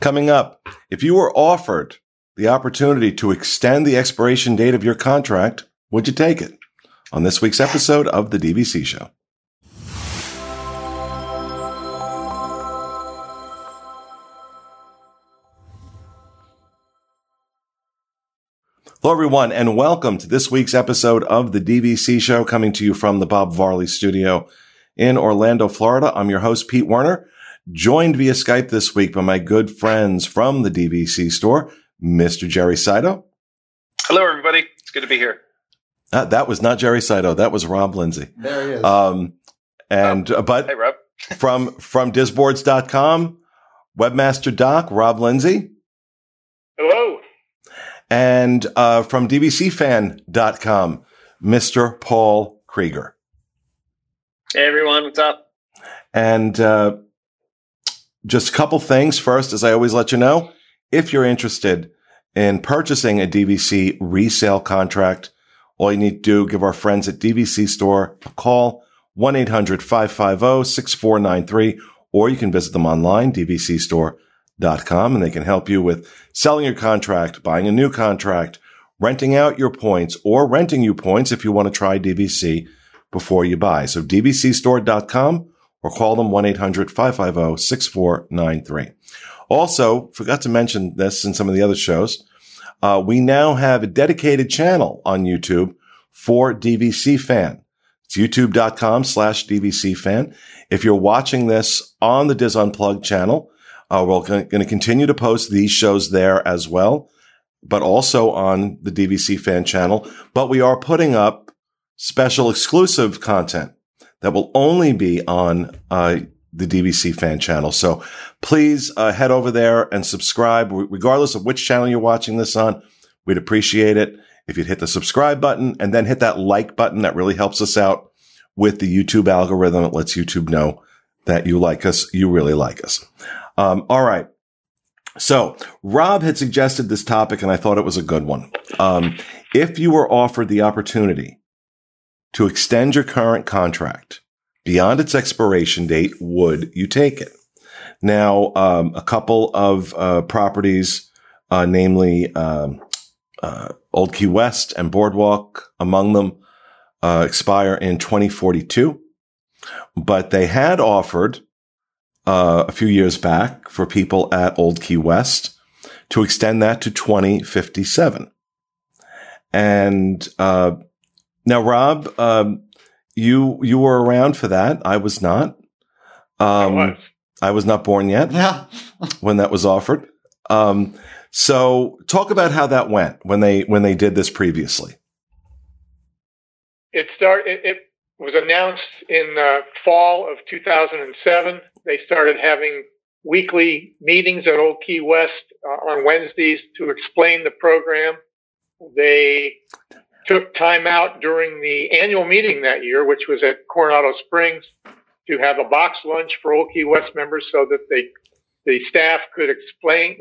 Coming up, if you were offered the opportunity to extend the expiration date of your contract, would you take it? On this week's episode of the DVC Show. Hello, everyone, and welcome to this week's episode of the DVC Show, coming to you from the Bob Varley Studio in Orlando, Florida. I'm your host, Pete Werner, joined via Skype this week by my good friends from the DVC store, Mr. Jerry Saito. Hello, everybody. It's good to be here. Uh, that was not Jerry Saito. That was Rob Lindsay. There he is. Um, and, Oh. uh, but Hey, Rob. from, from disboards.com, webmaster doc, Rob Lindsay. Hello. and uh, from dvcfan.com, Mr. Paul Krieger. Hey, everyone. What's up? And uh, just a couple things. First, as I always let you know, if you're interested in purchasing a DVC resale contract, all you need to do, give our friends at DVC Store a call, 1-800-550-6493, or you can visit them online, dvcstore.com, and they can help you with selling your contract, buying a new contract, renting out your points, or renting you points if you want to try DVC before you buy. So dvcstore.com or call them 1-800-550-6493. Also, forgot to mention this in some of the other shows. Uh, we now have a dedicated channel on YouTube for DVC fan. It's youtube.com slash DVC fan. If you're watching this on the DIS Unplugged channel, uh, we're going to continue to post these shows there as well, but also on the DVC fan channel. But we are putting up special exclusive content that will only be on uh, the DVC fan channel. So please uh, head over there and subscribe, regardless of which channel you're watching this on. We'd appreciate it if you'd hit the subscribe button and then hit that like button. That really helps us out with the YouTube algorithm. It lets YouTube know that you like us. You really like us. Um, all right. So Rob had suggested this topic and I thought it was a good one. Um, if you were offered the opportunity to extend your current contract beyond its expiration date, would you take it? Now, um, a couple of uh, properties, uh, namely um, uh, Old Key West and Boardwalk, among them, uh, expire in 2042. But they had offered uh, a few years back for people at Old Key West to extend that to 2057. And uh, now, Rob, um, you you were around for that. I was not. Um, I was. I was not born yet yeah. when that was offered. Um, so, talk about how that went when they when they did this previously. it start it, it was announced in the fall of 2007 they started having weekly meetings at old key west uh, on wednesdays to explain the program they took time out during the annual meeting that year which was at coronado springs to have a box lunch for old key west members so that they the staff could explain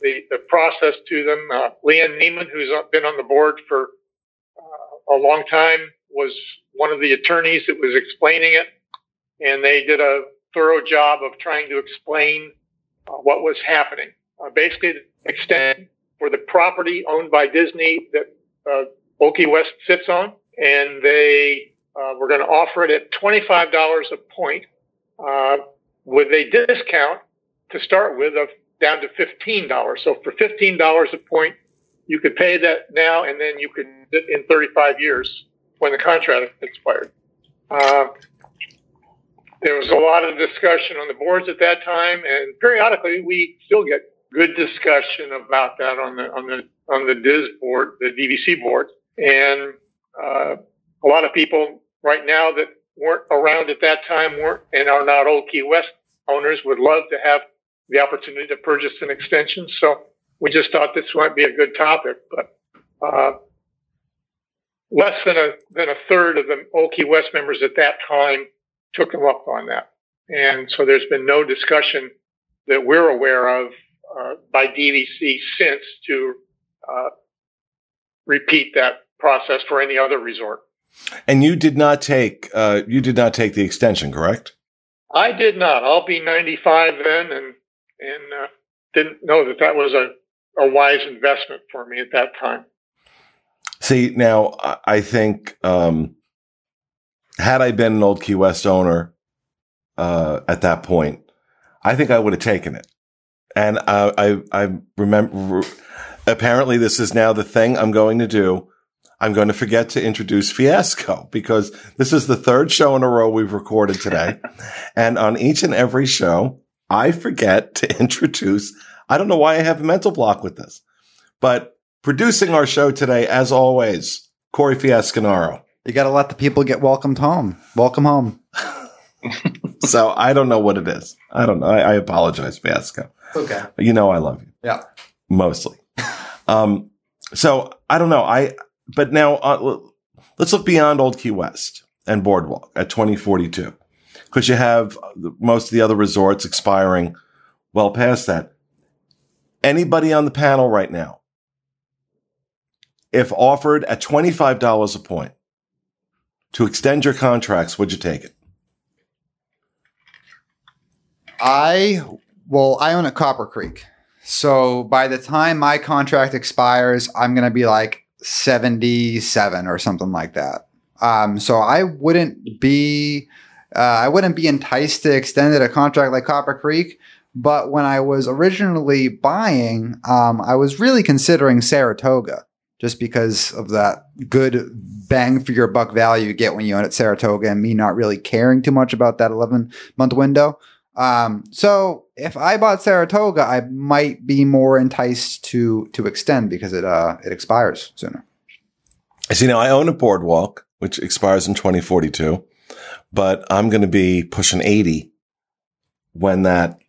the, the process to them uh, leanne neiman who's been on the board for uh, a long time was one of the attorneys that was explaining it, and they did a thorough job of trying to explain uh, what was happening. Uh, basically, extend for the property owned by Disney that Key West sits on, and they uh, were going to offer it at $25 a point uh, with a discount to start with of down to $15. So for $15 a point, you could pay that now, and then you could in 35 years when the contract expired. Uh, there was a lot of discussion on the boards at that time, and periodically we still get good discussion about that on the on the on the DIS board, the DVC board, and uh, a lot of people right now that weren't around at that time weren't and are not Old Key West owners would love to have the opportunity to purchase an extension. So we just thought this might be a good topic, but. Uh, less than a than a third of the Old Key West members at that time took them up on that, and so there's been no discussion that we're aware of uh, by DVC since to uh, repeat that process for any other resort. And you did not take uh, you did not take the extension, correct? I did not. I'll be 95 then, and and uh, didn't know that that was a, a wise investment for me at that time. See, now I think um, had I been an old Key West owner uh, at that point, I think I would have taken it. And uh, I, I remember. Apparently, this is now the thing I'm going to do. I'm going to forget to introduce Fiasco because this is the third show in a row we've recorded today, and on each and every show, I forget to introduce. I don't know why I have a mental block with this, but producing our show today, as always, Corey Fiascanaro. You got to let the people get welcomed home. Welcome home. so I don't know what it is. I don't know. I, I apologize, Fiasco. Okay. You know I love you. Yeah. Mostly. Um, so I don't know. I, but now uh, let's look beyond Old Key West and Boardwalk at 2042 because you have most of the other resorts expiring well past that. Anybody on the panel right now, if offered at $25 a point to extend your contracts, would you take it? I well, I own a Copper Creek. So by the time my contract expires, I'm going to be like 77 or something like that. Um, so I wouldn't be uh, I wouldn't be enticed to extend a contract like Copper Creek. But when I was originally buying, um, I was really considering Saratoga just because of that good bang for your buck value you get when you own at Saratoga and me not really caring too much about that 11 month window. Um, so if I bought Saratoga, I might be more enticed to to extend because it uh it expires sooner. See, now I own a boardwalk which expires in 2042, but I'm going to be pushing 80 when that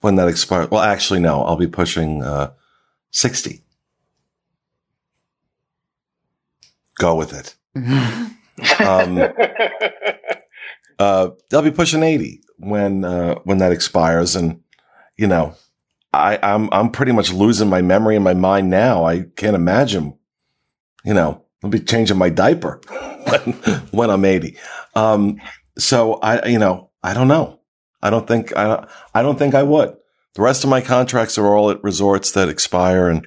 when that expires. Well, actually, no, I'll be pushing uh, 60. Go with it. um, uh, they'll be pushing 80 when uh, when that expires, and you know, I, I'm I'm pretty much losing my memory in my mind now. I can't imagine, you know, I'll be changing my diaper when, when I'm 80. Um, so I, you know, I don't know. I don't think I I don't think I would. The rest of my contracts are all at resorts that expire in,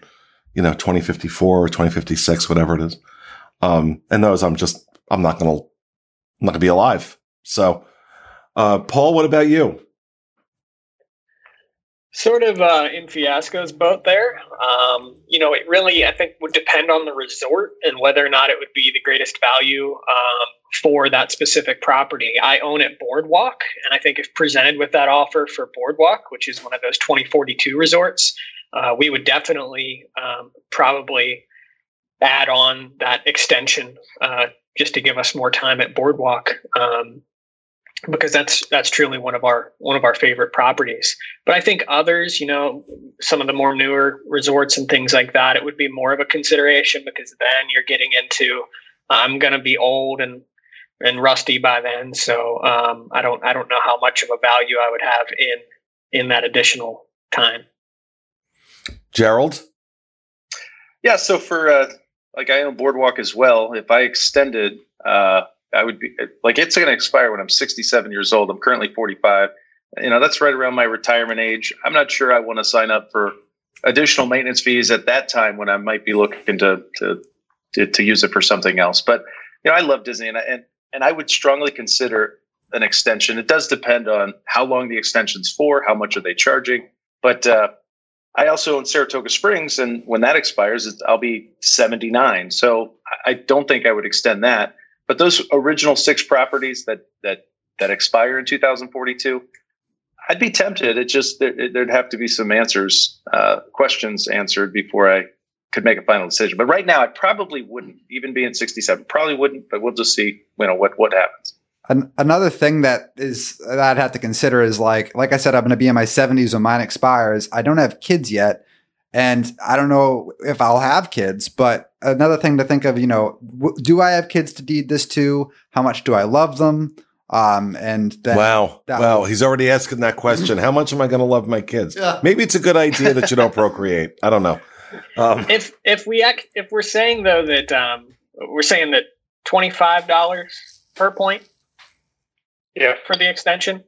you know, 2054 or 2056, whatever it is. Um, and those I'm just I'm not gonna I'm not gonna be alive. So, uh, Paul, what about you? Sort of uh, in Fiasco's boat there. Um, you know, it really, I think, would depend on the resort and whether or not it would be the greatest value um, for that specific property. I own it Boardwalk, and I think if presented with that offer for Boardwalk, which is one of those 2042 resorts, uh, we would definitely um, probably add on that extension uh, just to give us more time at Boardwalk. Um, because that's that's truly one of our one of our favorite properties. But I think others, you know, some of the more newer resorts and things like that, it would be more of a consideration because then you're getting into I'm going to be old and and rusty by then, so um, I don't I don't know how much of a value I would have in in that additional time. Gerald, yeah. So for uh, like I own Boardwalk as well. If I extended. Uh, I would be like it's going to expire when I'm 67 years old. I'm currently 45. You know, that's right around my retirement age. I'm not sure I want to sign up for additional maintenance fees at that time when I might be looking to to to, to use it for something else. But you know, I love Disney, and I, and and I would strongly consider an extension. It does depend on how long the extension's for, how much are they charging. But uh, I also own Saratoga Springs, and when that expires, I'll be 79. So I don't think I would extend that. But those original six properties that that that expire in 2042, I'd be tempted. It just there, would have to be some answers, uh, questions answered before I could make a final decision. But right now, I probably wouldn't, even being 67, probably wouldn't. But we'll just see, you know, what what happens. An- another thing that is that I'd have to consider is like, like I said, I'm going to be in my 70s when mine expires. I don't have kids yet, and I don't know if I'll have kids, but another thing to think of, you know, w- do I have kids to deed this to? How much do I love them? Um, and then wow, wow, he's already asking that question. How much am I going to love my kids? Yeah. Maybe it's a good idea that you don't procreate. I don't know. Um, if if we act, if we're saying though that um, we're saying that twenty five dollars per point, yeah, for the extension.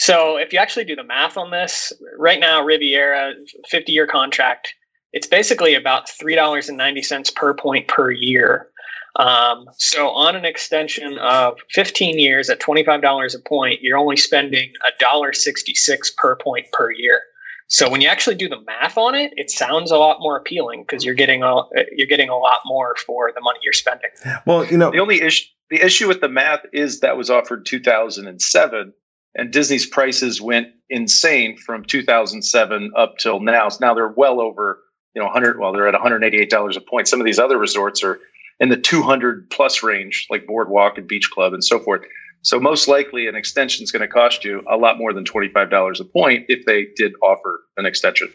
So if you actually do the math on this, right now Riviera 50 year contract, it's basically about three dollars and ninety cents per point per year. Um, so on an extension of 15 years at $25 a point, you're only spending $1.66 per point per year. So when you actually do the math on it, it sounds a lot more appealing because you're getting a you're getting a lot more for the money you're spending. Well, you know, the only issue the issue with the math is that was offered 2007 and Disney's prices went insane from 2007 up till now. So now they're well over, you know, 100 well they're at $188 a point. Some of these other resorts are in the 200 plus range like Boardwalk and Beach Club and so forth. So most likely an extension is going to cost you a lot more than $25 a point if they did offer an extension.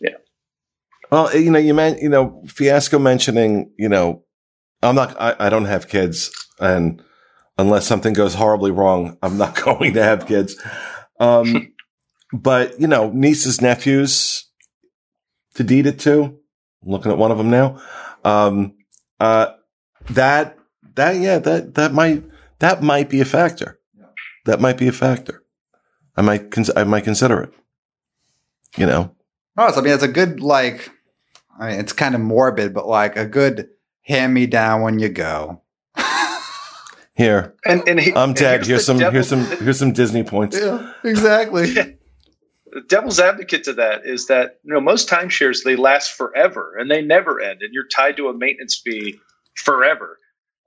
Yeah. Well, you know, you meant, you know, Fiasco mentioning, you know, I'm not, I, I don't have kids and unless something goes horribly wrong, I'm not going to have kids. Um, but you know, nieces, nephews to deed it to. I'm looking at one of them now. Um, uh, that, that, yeah, that, that might, that might be a factor. That might be a factor. I might, cons- I might consider it. You know. Oh, so, I mean, it's a good like. I mean, it's kind of morbid, but like a good hand me down when you go. Here, and, and he, I'm dead. And here's some devil, here's some here's some Disney points. Yeah, exactly. the devil's advocate to that is that you know most timeshares they last forever and they never end, and you're tied to a maintenance fee forever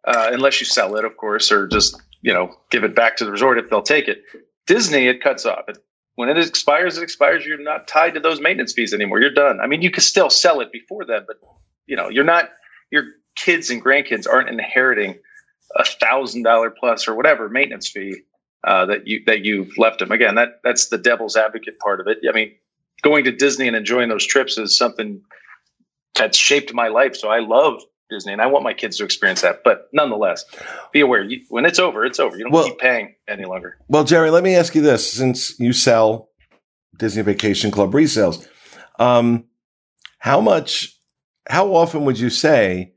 uh, unless you sell it, of course, or just you know give it back to the resort if they'll take it. Disney, it cuts off. It, when it expires, it expires. You're not tied to those maintenance fees anymore. You're done. I mean, you can still sell it before then, but you know, you're not. Your kids and grandkids aren't inheriting a thousand dollar plus or whatever maintenance fee uh, that you that you've left them. Again, that that's the devil's advocate part of it. I mean, going to Disney and enjoying those trips is something that's shaped my life. So I love Disney, and I want my kids to experience that. But nonetheless, be aware you, when it's over, it's over. You don't well, keep paying any longer. Well, Jerry, let me ask you this: since you sell Disney Vacation Club resales, um, how much, how often would you say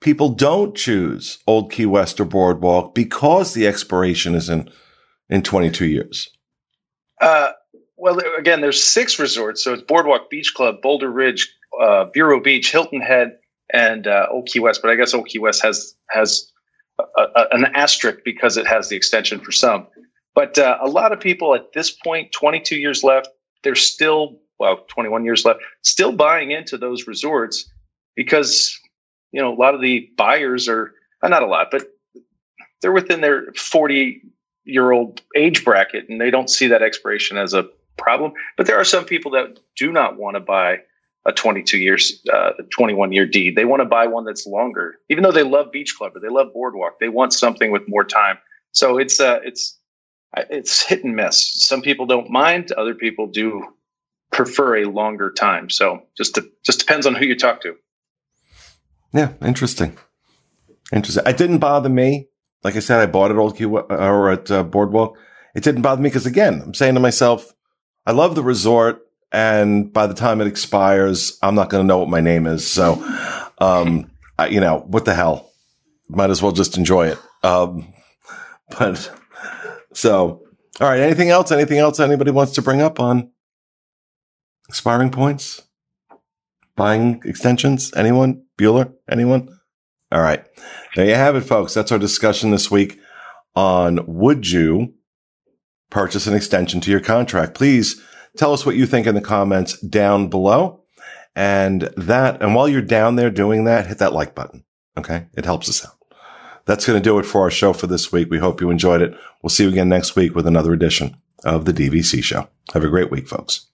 people don't choose Old Key West or Boardwalk because the expiration is in in 22 years? Uh, well, again, there's six resorts, so it's Boardwalk Beach Club, Boulder Ridge, uh, Vero Beach, Hilton Head, and uh, Old Key West. But I guess Old Key West has has a, a, an asterisk because it has the extension for some. But uh, a lot of people at this point, 22 years left, they're still well, 21 years left, still buying into those resorts because you know a lot of the buyers are uh, not a lot, but they're within their 40 year old age bracket, and they don't see that expiration as a problem. But there are some people that do not want to buy a 22 years, uh, 21 year deed. They want to buy one that's longer, even though they love Beach Club or they love Boardwalk. They want something with more time. So it's uh, it's it's hit and miss. Some people don't mind. Other people do prefer a longer time. So just to, just depends on who you talk to. Yeah, interesting. Interesting. It didn't bother me. Like I said, I bought it Old Key or at uh, Boardwalk. It didn't bother me because again, I'm saying to myself, I love the resort and by the time it expires, I'm not going to know what my name is. So, um, I, you know, what the hell? Might as well just enjoy it. Um, but so, all right. Anything else? Anything else anybody wants to bring up on expiring points? Buying extensions? Anyone? Bueller? Anyone? All right. There you have it, folks. That's our discussion this week on would you purchase an extension to your contract? Please Tell us what you think in the comments down below. And that, and while you're down there doing that, hit that like button. Okay. It helps us out. That's going to do it for our show for this week. We hope you enjoyed it. We'll see you again next week with another edition of the DVC show. Have a great week, folks.